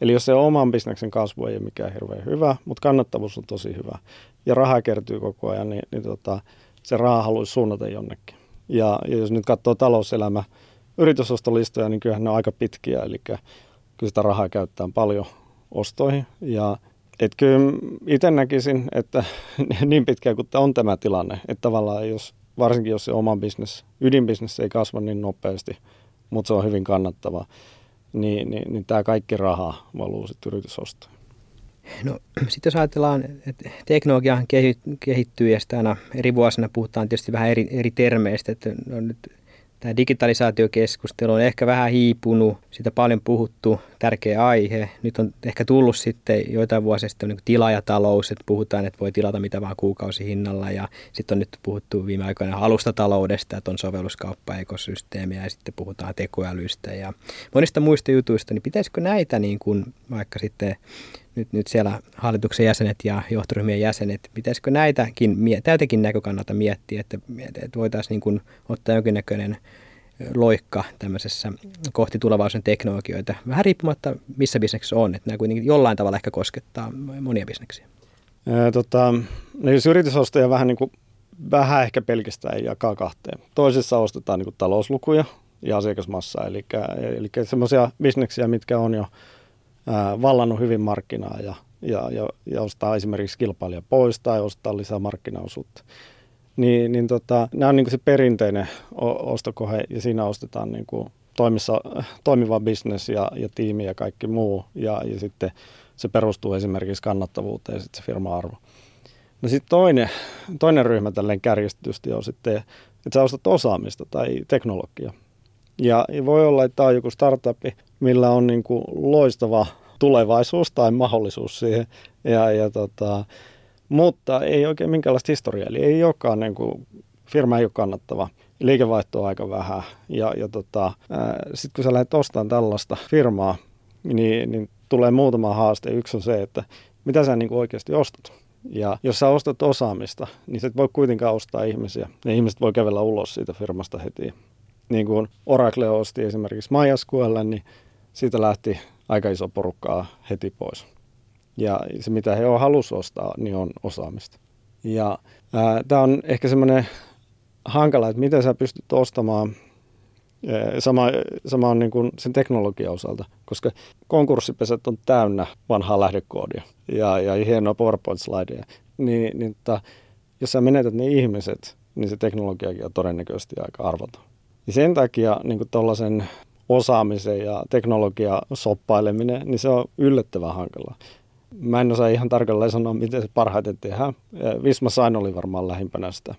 Eli jos se oman bisneksen kasvu ei ole mikään hirveän hyvä, mutta kannattavuus on tosi hyvä ja rahaa kertyy koko ajan, niin, niin tota, se raha haluaisi suunnata jonnekin. Ja, ja jos nyt katsoo talouselämä yritysostolistoja, niin kyllähän ne on aika pitkiä, eli kyllä sitä rahaa käyttää paljon ostoihin. Ja et kyllä itse näkisin, että [LAUGHS] niin pitkään kuin on tämä tilanne, että tavallaan jos, varsinkin jos se oma bisnes, ydinbisnes ei kasva niin nopeasti, mutta se on hyvin kannattava, niin, niin, niin tämä kaikki raha valuu sitten yritysostoon. No sitten jos ajatellaan, että teknologia kehittyy ja sitä aina eri vuosina puhutaan tietysti vähän eri, eri termeistä, että no nyt tämä digitalisaatiokeskustelu on ehkä vähän hiipunut, sitä paljon puhuttu, tärkeä aihe. Nyt on ehkä tullut sitten joitain vuosia sitten niin tilaajatalous, että puhutaan, että voi tilata mitä vaan kuukausihinnalla ja sitten on nyt puhuttu viime aikoina alustataloudesta, että on sovelluskauppa, ekosysteemiä ja sitten puhutaan tekoälystä ja monista muista jutuista, niin pitäisikö näitä niin kuin vaikka sitten nyt, nyt siellä hallituksen jäsenet ja johtoryhmien jäsenet, pitäisikö näitäkin, täytäkin näkökannalta miettiä, että, että voitaisiin niin kuin ottaa jonkinnäköinen loikka tämmöisessä kohti tulevaisuuden teknologioita, vähän riippumatta missä bisneksessä on, että nämä kuitenkin jollain tavalla ehkä koskettaa monia bisneksiä. Tota, no jos yritysostoja vähän, niin kuin, vähän ehkä pelkästään jakaa kahteen. Toisessa ostetaan niin kuin talouslukuja ja asiakasmassaa, eli, eli semmoisia bisneksiä, mitkä on jo vallannut hyvin markkinaa ja, ja, ja, ja ostaa esimerkiksi kilpailija pois tai ostaa lisää markkinaosuutta. Niin, niin tota, nämä on niin se perinteinen ostokohe ja siinä ostetaan niin kuin toimissa, toimiva bisnes ja, ja tiimi ja kaikki muu ja, ja sitten se perustuu esimerkiksi kannattavuuteen ja sitten se firma-arvo. No sitten toinen, toinen ryhmä tälleen kärjistetysti on sitten, että sä ostat osaamista tai teknologiaa. Ja, voi olla, että tämä on joku startupi, millä on niin kuin loistava tulevaisuus tai mahdollisuus siihen. Ja, ja tota, mutta ei oikein minkäänlaista historiaa. Eli ei olekaan, niin kuin, firma ei ole kannattava. Liikevaihto on aika vähän. Ja, ja tota, sitten kun sä lähdet ostamaan tällaista firmaa, niin, niin tulee muutama haaste. Yksi on se, että mitä sä niin kuin oikeasti ostat. Ja jos sä ostat osaamista, niin sä et voi kuitenkaan ostaa ihmisiä. Ne ihmiset voi kävellä ulos siitä firmasta heti niin kuin Oracle osti esimerkiksi MySQL, niin siitä lähti aika iso porukkaa heti pois. Ja se, mitä he on halus ostaa, niin on osaamista. Ja tämä on ehkä semmoinen hankala, että miten sä pystyt ostamaan sama, sama on niin kuin sen teknologian osalta, koska konkurssipesät on täynnä vanhaa lähdekoodia ja, ja hienoa PowerPoint-slideja. Niin, niin ta, jos sä menetät ne ihmiset, niin se teknologiakin on todennäköisesti aika arvoton. Ja sen takia niin tuollaisen osaamisen ja teknologia soppaileminen, niin se on yllättävän hankalaa. Mä en osaa ihan tarkalleen sanoa, miten se parhaiten tehdään. Visma Sain oli varmaan lähimpänä sitä.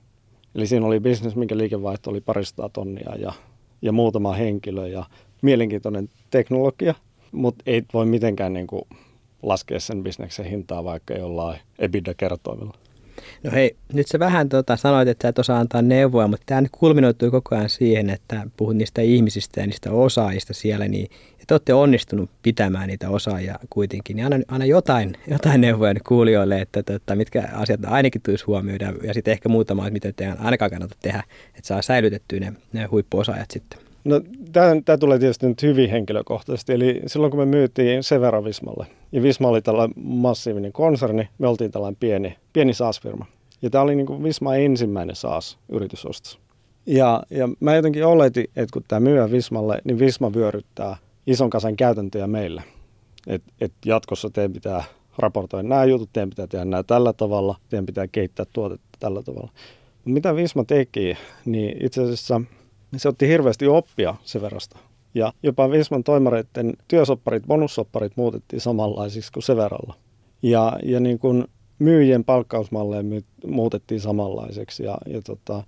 Eli siinä oli bisnes, minkä liikevaihto oli parista tonnia ja, ja muutama henkilö ja mielenkiintoinen teknologia, mutta ei voi mitenkään niin kuin laskea sen bisneksen hintaa vaikka jollain EBITDA-kertoimella. No hei, nyt sä vähän tota, sanoit, että sä et osaa antaa neuvoa, mutta tämä nyt kulminoituu koko ajan siihen, että puhut niistä ihmisistä ja niistä osaajista siellä, niin että olette onnistunut pitämään niitä osaajia kuitenkin, niin aina, aina jotain, jotain neuvoja kuulijoille, että tota, mitkä asiat ainakin tulisi huomioida ja sitten ehkä muutama, että mitä teidän ainakaan kannata tehdä, että saa säilytettyä ne, ne huippuosaajat sitten. No tämä tulee tietysti nyt hyvin henkilökohtaisesti. Eli silloin kun me myytiin Severa Vismalle, ja Visma oli tällainen massiivinen konserni, me oltiin tällainen pieni, pieni SaaS-firma. Ja tämä oli niin kuin Visma ensimmäinen SaaS-yritysostos. Ja, ja mä jotenkin oletin, että kun tämä myy Vismalle, niin Visma vyöryttää ison kasan käytäntöjä meille. Että et jatkossa teidän pitää raportoida nämä jutut, teidän pitää tehdä nämä tällä tavalla, teidän pitää kehittää tuotetta tällä tavalla. Mitä Visma teki, niin itse asiassa se otti hirveästi oppia Severasta. Ja jopa Visman toimareiden työsopparit, bonussopparit muutettiin samanlaisiksi kuin Severalla. Ja, ja niin kuin myyjien palkkausmalleja muutettiin samanlaiseksi ja, ja tota,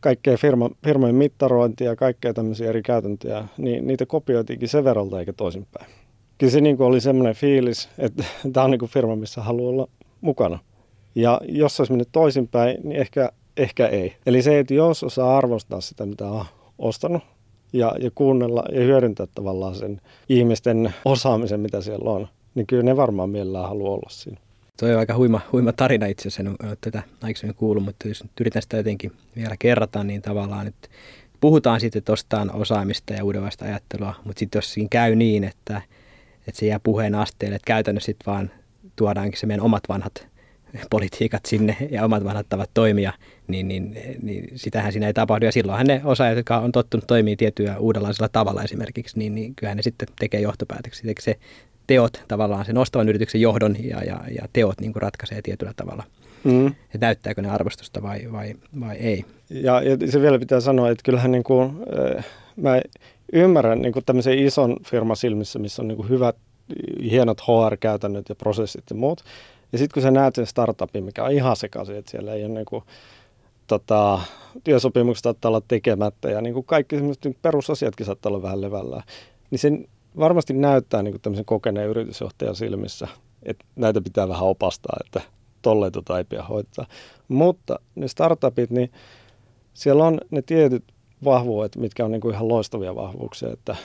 kaikkea firma, firmojen mittarointia ja kaikkea tämmöisiä eri käytäntöjä, niin niitä kopioitiinkin Severalta eikä toisinpäin. Kyllä se niin kuin oli semmoinen fiilis, että [LAUGHS] tämä on niin kuin firma, missä haluaa olla mukana. Ja jos olisi mennyt toisinpäin, niin ehkä, ehkä ei. Eli se, että jos osaa arvostaa sitä, mitä on ostanut, ja, ja kuunnella ja hyödyntää tavallaan sen ihmisten osaamisen, mitä siellä on, niin kyllä ne varmaan mielellään haluaa olla siinä. Tuo on aika huima, huima tarina itse asiassa, en ole tätä aikaisemmin kuullut, mutta jos nyt yritän sitä jotenkin vielä kerrata, niin tavallaan nyt puhutaan sitten, että osaamista ja uudenlaista ajattelua, mutta sitten jos siinä käy niin, että, että se jää puheen asteelle, että käytännössä sitten vaan tuodaankin se meidän omat vanhat politiikat sinne ja omat vanhat tavat toimia, niin, niin, niin sitähän siinä ei tapahdu. Ja silloinhan ne osaajat, jotka on tottunut toimia tietyllä uudenlaisella tavalla esimerkiksi, niin, niin kyllähän ne sitten tekee johtopäätöksiä. Eikö se teot tavallaan sen ostavan yrityksen johdon ja, ja, ja teot niin kuin ratkaisee tietyllä tavalla. Mm. Että näyttääkö ne arvostusta vai, vai, vai ei. Ja, ja se vielä pitää sanoa, että kyllähän niin kuin, äh, mä ymmärrän niin kuin tämmöisen ison firman silmissä, missä on niin kuin hyvät, hienot HR-käytännöt ja prosessit ja muut. Ja sitten kun sä näet sen startupin, mikä on ihan sekaisin, että siellä ei ole niin kuin, tota, työsopimukset saattaa olla tekemättä ja niin kuin kaikki semmoiset perusasiatkin saattaa olla vähän levällään, niin sen varmasti näyttää niin kuin tämmöisen kokeneen yritysjohtajan silmissä, että näitä pitää vähän opastaa, että tolleen tota ei pidä hoitaa. Mutta ne startupit, niin siellä on ne tietyt vahvuudet, mitkä on niin kuin ihan loistavia vahvuuksia. Että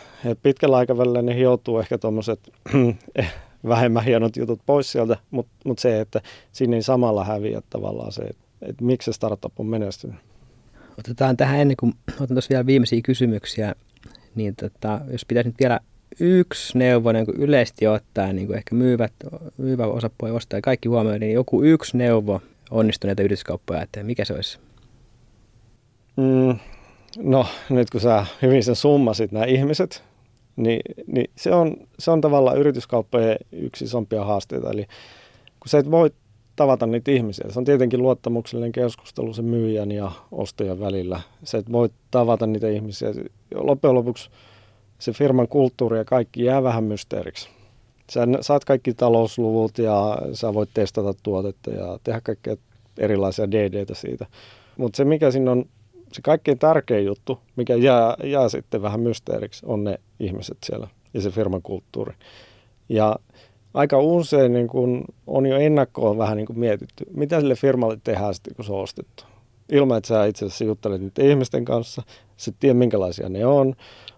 pitkällä aikavälillä ne hioutuu ehkä tuommoiset [CLEARS THROAT] vähemmän hienot jutut pois sieltä, mutta mut se, että siinä ei samalla häviä tavallaan se, että, että miksi se startup on menestynyt. Otetaan tähän ennen kuin otan tuossa vielä viimeisiä kysymyksiä, niin tota, jos pitäisi nyt vielä yksi neuvo niin kuin yleisesti ottaen, niin kuin ehkä myyvät, myyvä osapuoli ostaa ja kaikki huomioon, niin joku yksi neuvo onnistuneita yrityskauppoja, että mikä se olisi? Mm, no nyt kun sä hyvin sen summasit nämä ihmiset, niin, niin se, on, se on tavallaan yrityskauppojen yksi isompia haasteita. Eli kun sä et voi tavata niitä ihmisiä, se on tietenkin luottamuksellinen keskustelu sen myyjän ja ostajan välillä. Se, et voi tavata niitä ihmisiä. Loppujen lopuksi se firman kulttuuri ja kaikki jää vähän mysteeriksi. Sä saat kaikki talousluvut ja sä voit testata tuotetta ja tehdä kaikkea erilaisia DDtä siitä. Mutta se mikä siinä on se kaikkein tärkein juttu, mikä jää, jää sitten vähän mysteeriksi, on ne ihmiset siellä ja se firman kulttuuri. Ja aika usein niin kun on jo ennakkoon vähän niin kuin mietitty, mitä sille firmalle tehdään sitten, kun se on ostettu. Ilman, että sä itse asiassa juttelet niiden ihmisten kanssa, sä tiedät minkälaisia ne on,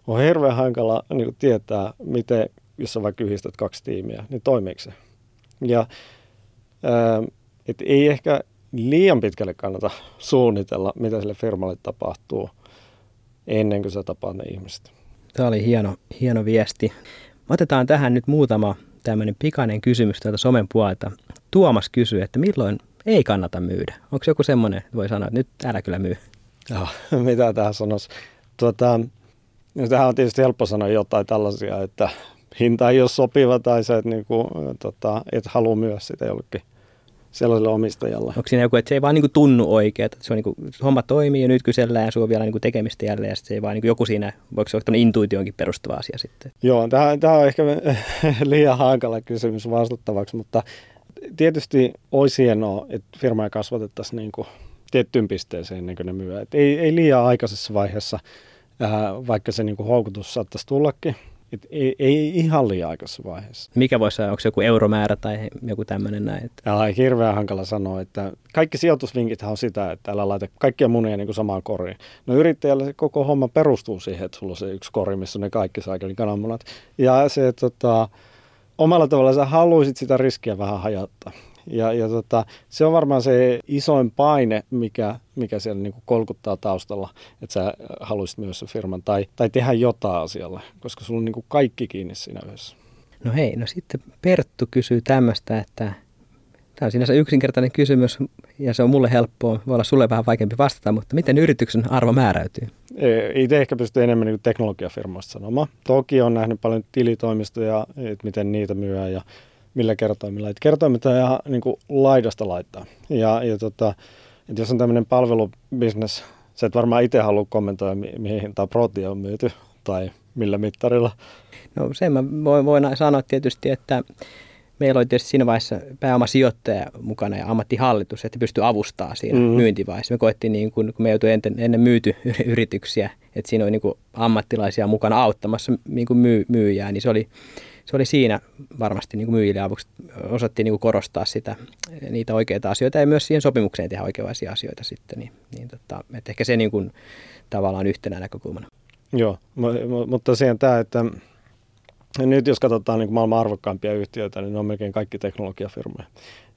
on hirveän hankala niin tietää, miten, jos sä vaikka yhdistät kaksi tiimiä, niin toimiiko se. Ja ää, et ei ehkä liian pitkälle kannata suunnitella, mitä sille firmalle tapahtuu ennen kuin sä tapaat ne ihmiset. Tämä oli hieno, hieno viesti. Otetaan tähän nyt muutama tämmöinen pikainen kysymys tuolta somen puolelta. Tuomas kysyy, että milloin ei kannata myydä? Onko joku semmoinen, että voi sanoa, että nyt älä kyllä myy? Joo, [LAUGHS] mitä tähän sanoisi? Tuota, No, tähän on tietysti helppo sanoa jotain tällaisia, että hinta ei ole sopiva tai sä et, niin kuin, tota, et halua myös sitä jollekin sellaiselle omistajalle. Onko siinä joku, että se ei vaan niin kuin tunnu oikein, että se on niin kuin, homma toimii ja nyt kysellään ja sulla on vielä niin kuin tekemistä jälleen ja se ei vaan niin kuin joku siinä, voiko se olla intuitionkin perustuva asia sitten? Joo, tämä, tämä on ehkä [LAUGHS] liian hankala kysymys vastattavaksi, mutta tietysti olisi hienoa, että firmaa kasvatettaisiin niin kuin tiettyyn pisteeseen ennen kuin ne myy. Et ei, ei liian aikaisessa vaiheessa – äh, vaikka se niin kuin houkutus saattaisi tullakin. Et ei, ei ihan liian aikaisessa vaiheessa. Mikä voisi olla, onko se joku euromäärä tai joku tämmöinen näin? Että... On hirveän hankala sanoa, että kaikki sijoitusvinkit on sitä, että älä laita kaikkia munia niin kuin samaan koriin. No yrittäjällä se koko homma perustuu siihen, että sulla on se yksi kori, missä ne kaikki saakelin kananmunat. Ja se, tota, omalla tavalla sä haluaisit sitä riskiä vähän hajottaa. Ja, ja tota, se on varmaan se isoin paine, mikä, mikä siellä niin kuin kolkuttaa taustalla, että sä haluaisit myös se firman tai, tai tehdä jotain asialle, koska sulla on niin kuin kaikki kiinni siinä yhdessä. No hei, no sitten Perttu kysyy tämmöistä, että Tämä on sinänsä yksinkertainen kysymys ja se on mulle helppoa. Voi olla sulle vähän vaikeampi vastata, mutta miten yrityksen arvo määräytyy? Itse ehkä pystyy enemmän niin teknologiafirmoista sanomaan. Toki on nähnyt paljon tilitoimistoja, että miten niitä myyään ja millä kertoimilla. Että kertoimet on ihan niin kuin laidasta laittaa. Ja, ja tota, että jos on tämmöinen palvelubisnes, sä et varmaan itse halua kommentoida, mihin hintaan protia on myyty tai millä mittarilla. No sen mä voin, voin sanoa tietysti, että meillä oli tietysti siinä vaiheessa pääomasijoittaja mukana ja ammattihallitus, että pystyi avustamaan siinä mm. myyntivaiheessa. Me koettiin, niin kun, kun me joutui ennen, ennen myyty yrityksiä, että siinä oli niin ammattilaisia mukana auttamassa niin myy, myyjää, niin se oli, se oli siinä varmasti niin kuin myyjille avuksi. Osattiin niin kuin korostaa sitä, niitä oikeita asioita ja myös siihen sopimukseen tehdä oikeanlaisia asioita sitten. Niin, niin tota, että ehkä se niin kuin, tavallaan yhtenä näkökulmana. Joo, mutta tosiaan tämä, että nyt jos katsotaan niin maailman arvokkaimpia yhtiöitä, niin ne on melkein kaikki teknologiafirmoja.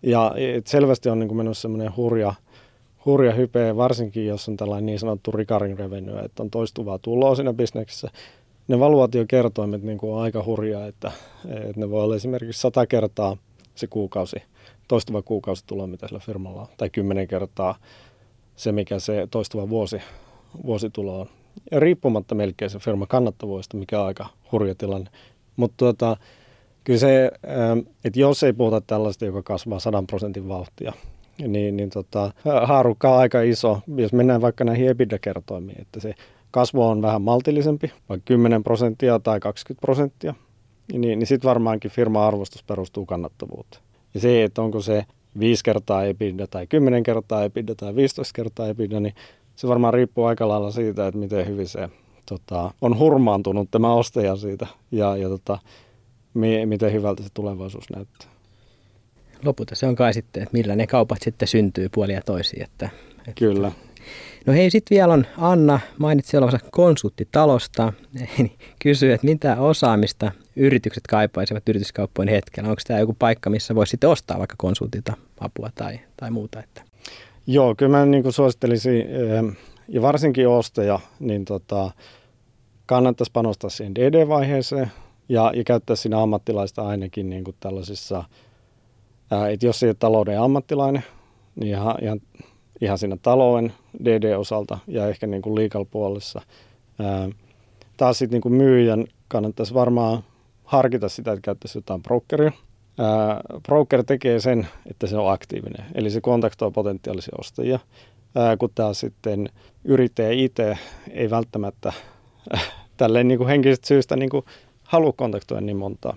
Ja selvästi on niin kuin menossa semmoinen hurja, hurja hype, varsinkin jos on tällainen niin sanottu recurring revenue, että on toistuvaa tuloa siinä bisneksessä. Ne valuaatiokertoimet niin kuin on aika hurjaa, että, että ne voi olla esimerkiksi sata kertaa se kuukausi, toistuva kuukausitulo, mitä sillä firmalla on, tai kymmenen kertaa se, mikä se toistuva vuosi, vuositulo on. Ja riippumatta melkein se firma kannattavuudesta, mikä on aika hurja tilanne. Mutta tuota, kyllä se, ähm, että jos ei puhuta tällaista, joka kasvaa 100 prosentin vauhtia, niin, niin tota, haarukka on aika iso. Jos mennään vaikka näihin EBITDA-kertoimiin, että se kasvu on vähän maltillisempi, vaikka 10 prosenttia tai 20 prosenttia, niin, niin sitten varmaankin firma-arvostus perustuu kannattavuuteen. Ja se, että onko se 5 kertaa EBITDA tai 10 kertaa EBITDA tai 15 kertaa EBITDA, niin se varmaan riippuu aika lailla siitä, että miten hyvin se tota, on hurmaantunut tämä ostaja siitä ja, ja tota, mi, miten hyvältä se tulevaisuus näyttää. Lopulta se on kai sitten, että millä ne kaupat sitten syntyy puolia toisiin. Että, että, Kyllä. No hei, sitten vielä on Anna, mainitsi olevansa konsulttitalosta, niin kysyy, että mitä osaamista yritykset kaipaisivat yrityskauppojen hetkellä. Onko tämä joku paikka, missä voisi sitten ostaa vaikka konsultilta apua tai, tai muuta? Että? Joo, kyllä mä niin suosittelisin eh, ja varsinkin ostaja, niin tota, kannattaisi panostaa siihen DD-vaiheeseen ja, ja käyttää siinä ammattilaista ainakin niin kuin tällaisissa, että jos ei ole talouden ammattilainen, niin ihan, ihan, ihan siinä talouden DD-osalta ja ehkä niin kuin legal puolessa. Taas sitten niin kuin myyjän kannattaisi varmaan harkita sitä, että käyttäisi jotain brokeria. Broker tekee sen, että se on aktiivinen, eli se kontaktoi potentiaalisia ostajia kun taas sitten yrittäjä itse ei välttämättä [LAUGHS] tälleen niin kuin henkisestä syystä niin kuin halua kontaktoida niin montaa.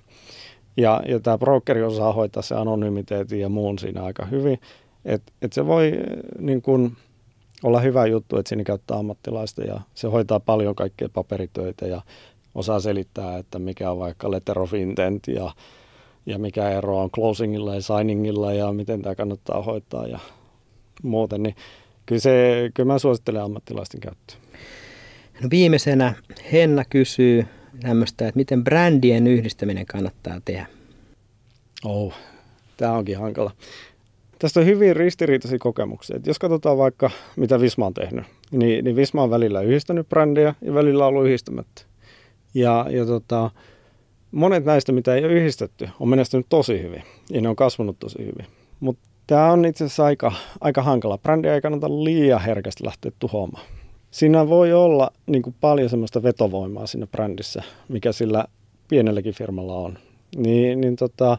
Ja, ja tämä brokeri osaa hoitaa se anonymiteetin ja muun siinä aika hyvin. Että et se voi niin kuin, olla hyvä juttu, että siinä käyttää ammattilaista ja se hoitaa paljon kaikkea paperitöitä ja osaa selittää, että mikä on vaikka letter of intent ja, ja mikä ero on closingilla ja signingilla ja miten tämä kannattaa hoitaa ja muuten. Niin kyllä, se, kyllä mä suosittelen ammattilaisten käyttöä. No viimeisenä Henna kysyy tämmöistä, että miten brändien yhdistäminen kannattaa tehdä? Oh, tämä onkin hankala. Tästä on hyvin ristiriitaisia kokemuksia. Et jos katsotaan vaikka, mitä Visma on tehnyt, niin, niin Visma on välillä yhdistänyt brändejä ja välillä ollut yhdistämättä. Ja, ja tota, monet näistä, mitä ei ole yhdistetty, on menestynyt tosi hyvin ja ne on kasvanut tosi hyvin. Mutta Tämä on itse asiassa aika, aika hankala. Brändiä ei kannata liian herkästi lähteä tuhoamaan. Siinä voi olla niin kuin paljon semmoista vetovoimaa siinä brändissä, mikä sillä pienelläkin firmalla on. Niin, niin tota,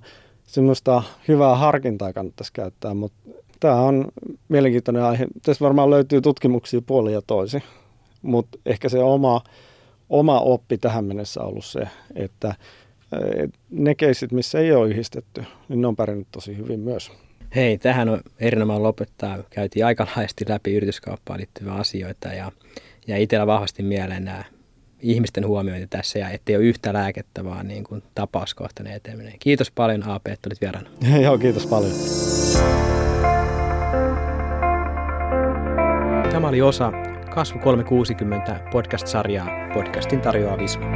semmoista hyvää harkintaa kannattaisi käyttää, mutta tämä on mielenkiintoinen aihe. Tässä varmaan löytyy tutkimuksia puolia ja toisin, mutta ehkä se oma, oma oppi tähän mennessä on ollut se, että ne keisit, missä ei ole yhdistetty, niin ne on pärjännyt tosi hyvin myös. Hei, tähän on erinomainen lopettaa. Käytiin aika laajasti läpi yrityskauppaan liittyviä asioita ja, ja itsellä vahvasti mieleen nämä ihmisten huomiointi tässä ja ettei ole yhtä lääkettä, vaan niin kuin tapauskohtainen eteneminen. Kiitos paljon AP, että olit vieraana. [LAUGHS] Joo, kiitos paljon. Tämä oli osa Kasvu 360 podcast-sarjaa. Podcastin tarjoaa Visma.